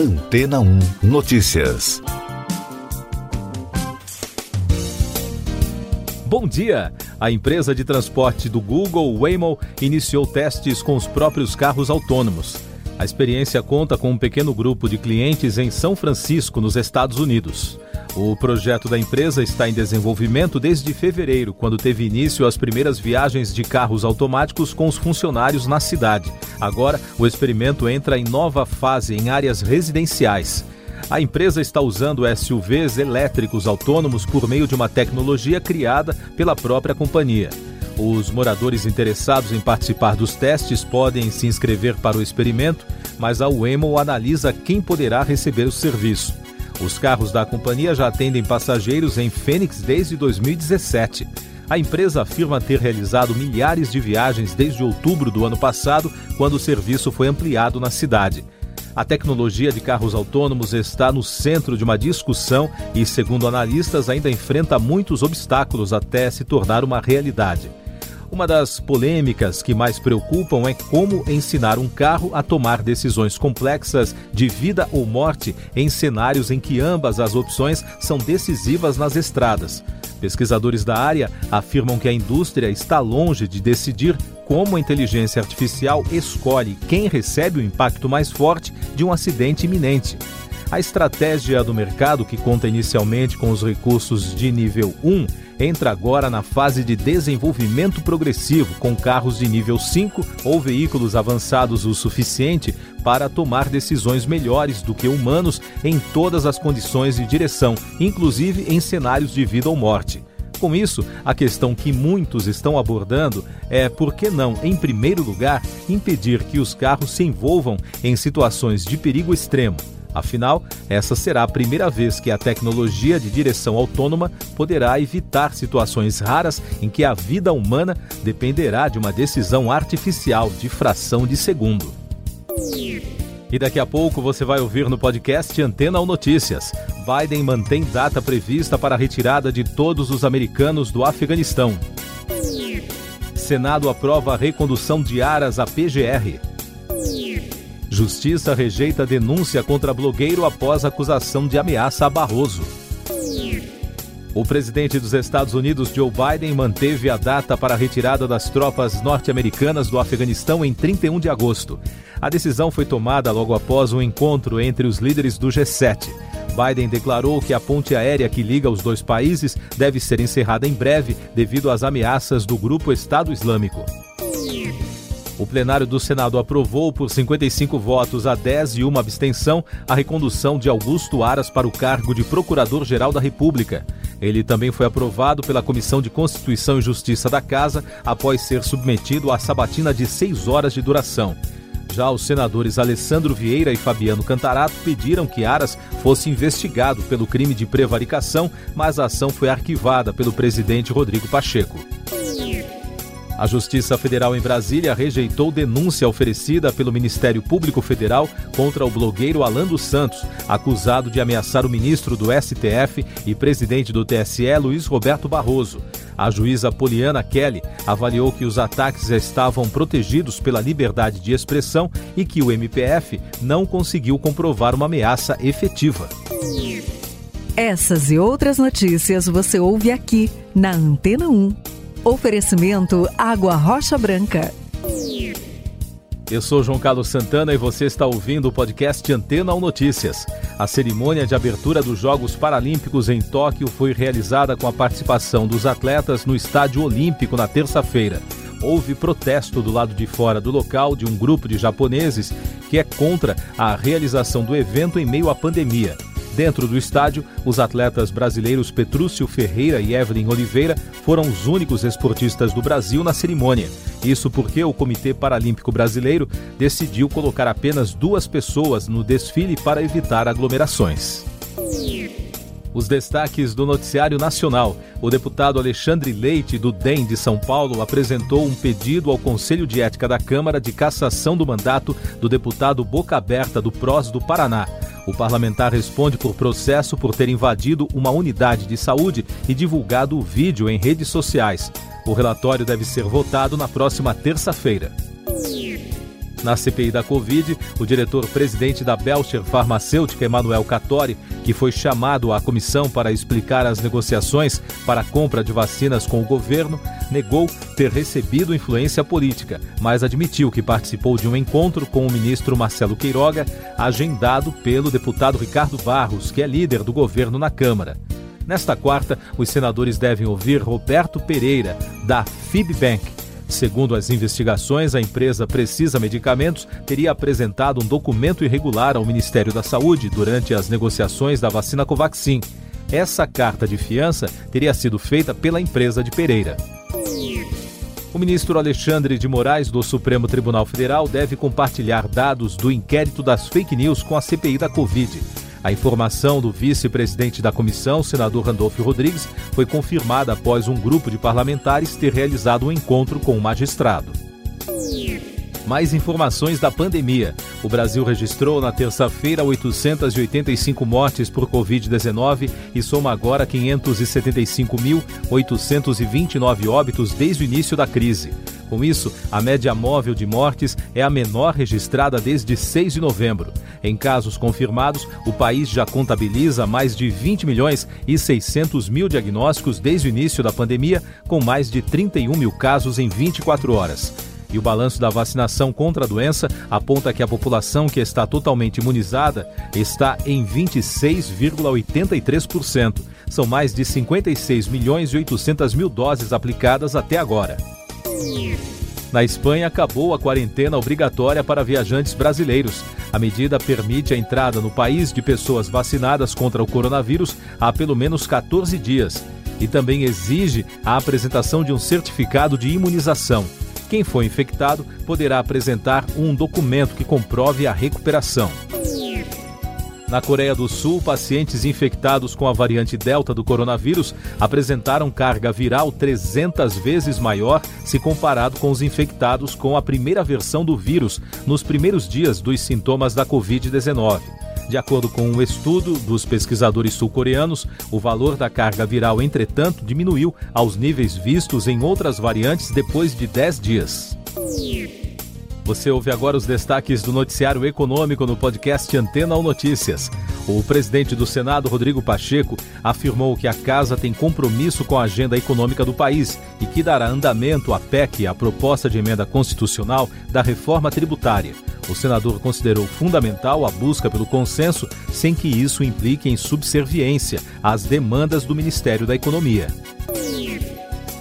Antena 1 Notícias. Bom dia! A empresa de transporte do Google, Waymo, iniciou testes com os próprios carros autônomos. A experiência conta com um pequeno grupo de clientes em São Francisco, nos Estados Unidos. O projeto da empresa está em desenvolvimento desde fevereiro, quando teve início as primeiras viagens de carros automáticos com os funcionários na cidade. Agora, o experimento entra em nova fase em áreas residenciais. A empresa está usando SUVs elétricos autônomos por meio de uma tecnologia criada pela própria companhia. Os moradores interessados em participar dos testes podem se inscrever para o experimento, mas a Waymo analisa quem poderá receber o serviço. Os carros da companhia já atendem passageiros em Fênix desde 2017. A empresa afirma ter realizado milhares de viagens desde outubro do ano passado, quando o serviço foi ampliado na cidade. A tecnologia de carros autônomos está no centro de uma discussão e, segundo analistas, ainda enfrenta muitos obstáculos até se tornar uma realidade. Uma das polêmicas que mais preocupam é como ensinar um carro a tomar decisões complexas de vida ou morte em cenários em que ambas as opções são decisivas nas estradas. Pesquisadores da área afirmam que a indústria está longe de decidir como a inteligência artificial escolhe quem recebe o impacto mais forte de um acidente iminente. A estratégia do mercado, que conta inicialmente com os recursos de nível 1, entra agora na fase de desenvolvimento progressivo, com carros de nível 5 ou veículos avançados o suficiente para tomar decisões melhores do que humanos em todas as condições de direção, inclusive em cenários de vida ou morte. Com isso, a questão que muitos estão abordando é por que não, em primeiro lugar, impedir que os carros se envolvam em situações de perigo extremo Afinal, essa será a primeira vez que a tecnologia de direção autônoma poderá evitar situações raras em que a vida humana dependerá de uma decisão artificial de fração de segundo. E daqui a pouco você vai ouvir no podcast Antena ou Notícias. Biden mantém data prevista para a retirada de todos os americanos do Afeganistão. Senado aprova a recondução de Aras à PGR. Justiça rejeita denúncia contra blogueiro após acusação de ameaça a Barroso. O presidente dos Estados Unidos, Joe Biden, manteve a data para a retirada das tropas norte-americanas do Afeganistão em 31 de agosto. A decisão foi tomada logo após um encontro entre os líderes do G7. Biden declarou que a ponte aérea que liga os dois países deve ser encerrada em breve devido às ameaças do grupo Estado Islâmico. O plenário do Senado aprovou por 55 votos a 10 e uma abstenção a recondução de Augusto Aras para o cargo de Procurador-Geral da República. Ele também foi aprovado pela Comissão de Constituição e Justiça da Casa após ser submetido à sabatina de seis horas de duração. Já os senadores Alessandro Vieira e Fabiano Cantarato pediram que Aras fosse investigado pelo crime de prevaricação, mas a ação foi arquivada pelo presidente Rodrigo Pacheco. A Justiça Federal em Brasília rejeitou denúncia oferecida pelo Ministério Público Federal contra o blogueiro Alan dos Santos, acusado de ameaçar o ministro do STF e presidente do TSE, Luiz Roberto Barroso. A juíza Poliana Kelly avaliou que os ataques estavam protegidos pela liberdade de expressão e que o MPF não conseguiu comprovar uma ameaça efetiva. Essas e outras notícias você ouve aqui na Antena 1. Oferecimento Água Rocha Branca. Eu sou João Carlos Santana e você está ouvindo o podcast Antena ou Notícias. A cerimônia de abertura dos Jogos Paralímpicos em Tóquio foi realizada com a participação dos atletas no Estádio Olímpico na terça-feira. Houve protesto do lado de fora do local de um grupo de japoneses que é contra a realização do evento em meio à pandemia. Dentro do estádio, os atletas brasileiros Petrúcio Ferreira e Evelyn Oliveira foram os únicos esportistas do Brasil na cerimônia. Isso porque o Comitê Paralímpico Brasileiro decidiu colocar apenas duas pessoas no desfile para evitar aglomerações. Os destaques do Noticiário Nacional. O deputado Alexandre Leite, do DEM de São Paulo, apresentou um pedido ao Conselho de Ética da Câmara de cassação do mandato do deputado Boca Aberta do PROS do Paraná. O parlamentar responde por processo por ter invadido uma unidade de saúde e divulgado o vídeo em redes sociais. O relatório deve ser votado na próxima terça-feira. Na CPI da Covid, o diretor-presidente da Belcher Farmacêutica, Emanuel Cattori, que foi chamado à comissão para explicar as negociações para a compra de vacinas com o governo, negou ter recebido influência política, mas admitiu que participou de um encontro com o ministro Marcelo Queiroga, agendado pelo deputado Ricardo Barros, que é líder do governo na Câmara. Nesta quarta, os senadores devem ouvir Roberto Pereira, da FIBBank, Segundo as investigações, a empresa Precisa Medicamentos teria apresentado um documento irregular ao Ministério da Saúde durante as negociações da vacina Covaxin. Essa carta de fiança teria sido feita pela empresa de Pereira. O ministro Alexandre de Moraes, do Supremo Tribunal Federal, deve compartilhar dados do inquérito das fake news com a CPI da Covid. A informação do vice-presidente da comissão, senador Randolfo Rodrigues, foi confirmada após um grupo de parlamentares ter realizado um encontro com o magistrado. Mais informações da pandemia. O Brasil registrou na terça-feira 885 mortes por Covid-19 e soma agora 575.829 óbitos desde o início da crise. Com isso, a média móvel de mortes é a menor registrada desde 6 de novembro. Em casos confirmados, o país já contabiliza mais de 20 milhões e 600 mil diagnósticos desde o início da pandemia, com mais de 31 mil casos em 24 horas. E o balanço da vacinação contra a doença aponta que a população que está totalmente imunizada está em 26,83%. São mais de 56 milhões e 800 mil doses aplicadas até agora. Na Espanha, acabou a quarentena obrigatória para viajantes brasileiros. A medida permite a entrada no país de pessoas vacinadas contra o coronavírus há pelo menos 14 dias e também exige a apresentação de um certificado de imunização. Quem foi infectado poderá apresentar um documento que comprove a recuperação. Na Coreia do Sul, pacientes infectados com a variante Delta do coronavírus apresentaram carga viral 300 vezes maior se comparado com os infectados com a primeira versão do vírus nos primeiros dias dos sintomas da Covid-19. De acordo com um estudo dos pesquisadores sul-coreanos, o valor da carga viral, entretanto, diminuiu aos níveis vistos em outras variantes depois de 10 dias. Você ouve agora os destaques do noticiário econômico no podcast Antena ou Notícias. O presidente do Senado, Rodrigo Pacheco, afirmou que a casa tem compromisso com a agenda econômica do país e que dará andamento à PEC, a proposta de emenda constitucional da reforma tributária. O senador considerou fundamental a busca pelo consenso, sem que isso implique em subserviência às demandas do Ministério da Economia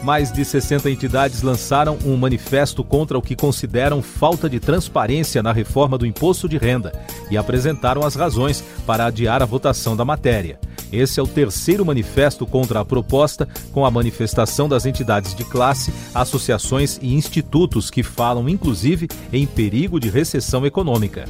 mais de 60 entidades lançaram um manifesto contra o que consideram falta de transparência na reforma do imposto de renda e apresentaram as razões para adiar a votação da matéria. Esse é o terceiro manifesto contra a proposta, com a manifestação das entidades de classe, associações e institutos que falam, inclusive, em perigo de recessão econômica.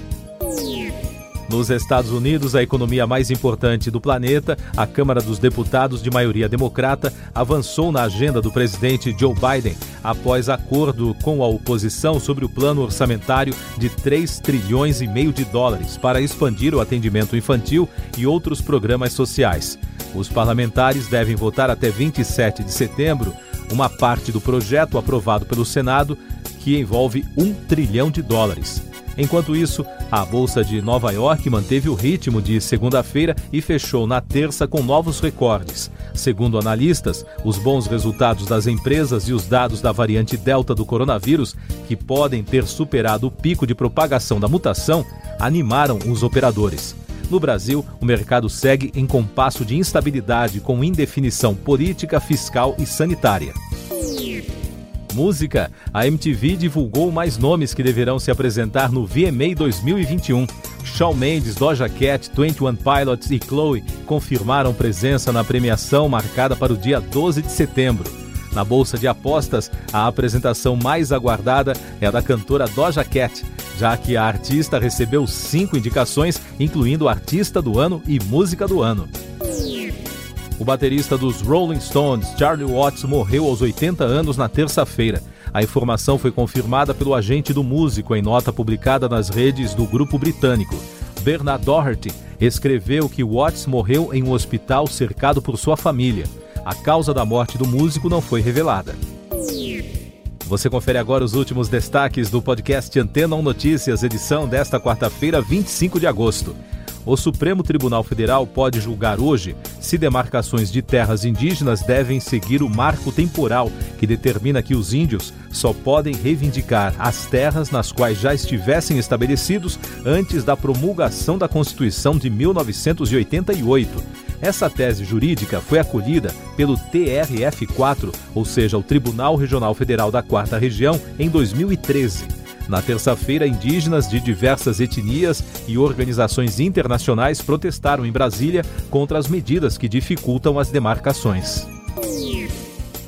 Nos Estados Unidos, a economia mais importante do planeta, a Câmara dos Deputados de maioria democrata avançou na agenda do presidente Joe Biden após acordo com a oposição sobre o plano orçamentário de 3 trilhões e meio de dólares para expandir o atendimento infantil e outros programas sociais. Os parlamentares devem votar até 27 de setembro uma parte do projeto aprovado pelo Senado que envolve um trilhão de dólares. Enquanto isso, a Bolsa de Nova York manteve o ritmo de segunda-feira e fechou na terça com novos recordes. Segundo analistas, os bons resultados das empresas e os dados da variante Delta do coronavírus, que podem ter superado o pico de propagação da mutação, animaram os operadores. No Brasil, o mercado segue em compasso de instabilidade com indefinição política, fiscal e sanitária. Música, a MTV divulgou mais nomes que deverão se apresentar no VMA 2021. Shawn Mendes, Doja Cat, 21 Pilots e Chloe confirmaram presença na premiação marcada para o dia 12 de setembro. Na bolsa de apostas, a apresentação mais aguardada é a da cantora Doja Cat, já que a artista recebeu cinco indicações, incluindo Artista do Ano e Música do Ano. O baterista dos Rolling Stones, Charlie Watts, morreu aos 80 anos na terça-feira. A informação foi confirmada pelo agente do músico em nota publicada nas redes do grupo britânico. Bernard Doherty escreveu que Watts morreu em um hospital cercado por sua família. A causa da morte do músico não foi revelada. Você confere agora os últimos destaques do podcast Antena 1 Notícias, edição desta quarta-feira, 25 de agosto. O Supremo Tribunal Federal pode julgar hoje se demarcações de terras indígenas devem seguir o marco temporal que determina que os índios só podem reivindicar as terras nas quais já estivessem estabelecidos antes da promulgação da Constituição de 1988. Essa tese jurídica foi acolhida pelo TRF4, ou seja, o Tribunal Regional Federal da Quarta Região, em 2013. Na terça-feira, indígenas de diversas etnias e organizações internacionais protestaram em Brasília contra as medidas que dificultam as demarcações.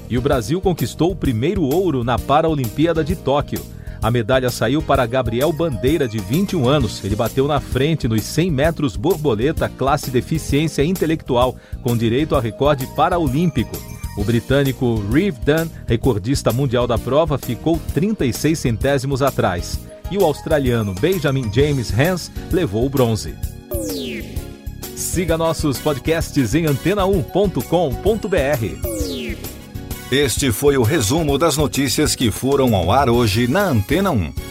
E o Brasil conquistou o primeiro ouro na Paralimpíada de Tóquio. A medalha saiu para Gabriel Bandeira, de 21 anos. Ele bateu na frente nos 100 metros borboleta, classe deficiência intelectual, com direito a recorde paraolímpico. O britânico Reeve Dunn, recordista mundial da prova, ficou 36 centésimos atrás. E o australiano Benjamin James Hans levou o bronze. Siga nossos podcasts em antena1.com.br. Este foi o resumo das notícias que foram ao ar hoje na Antena 1.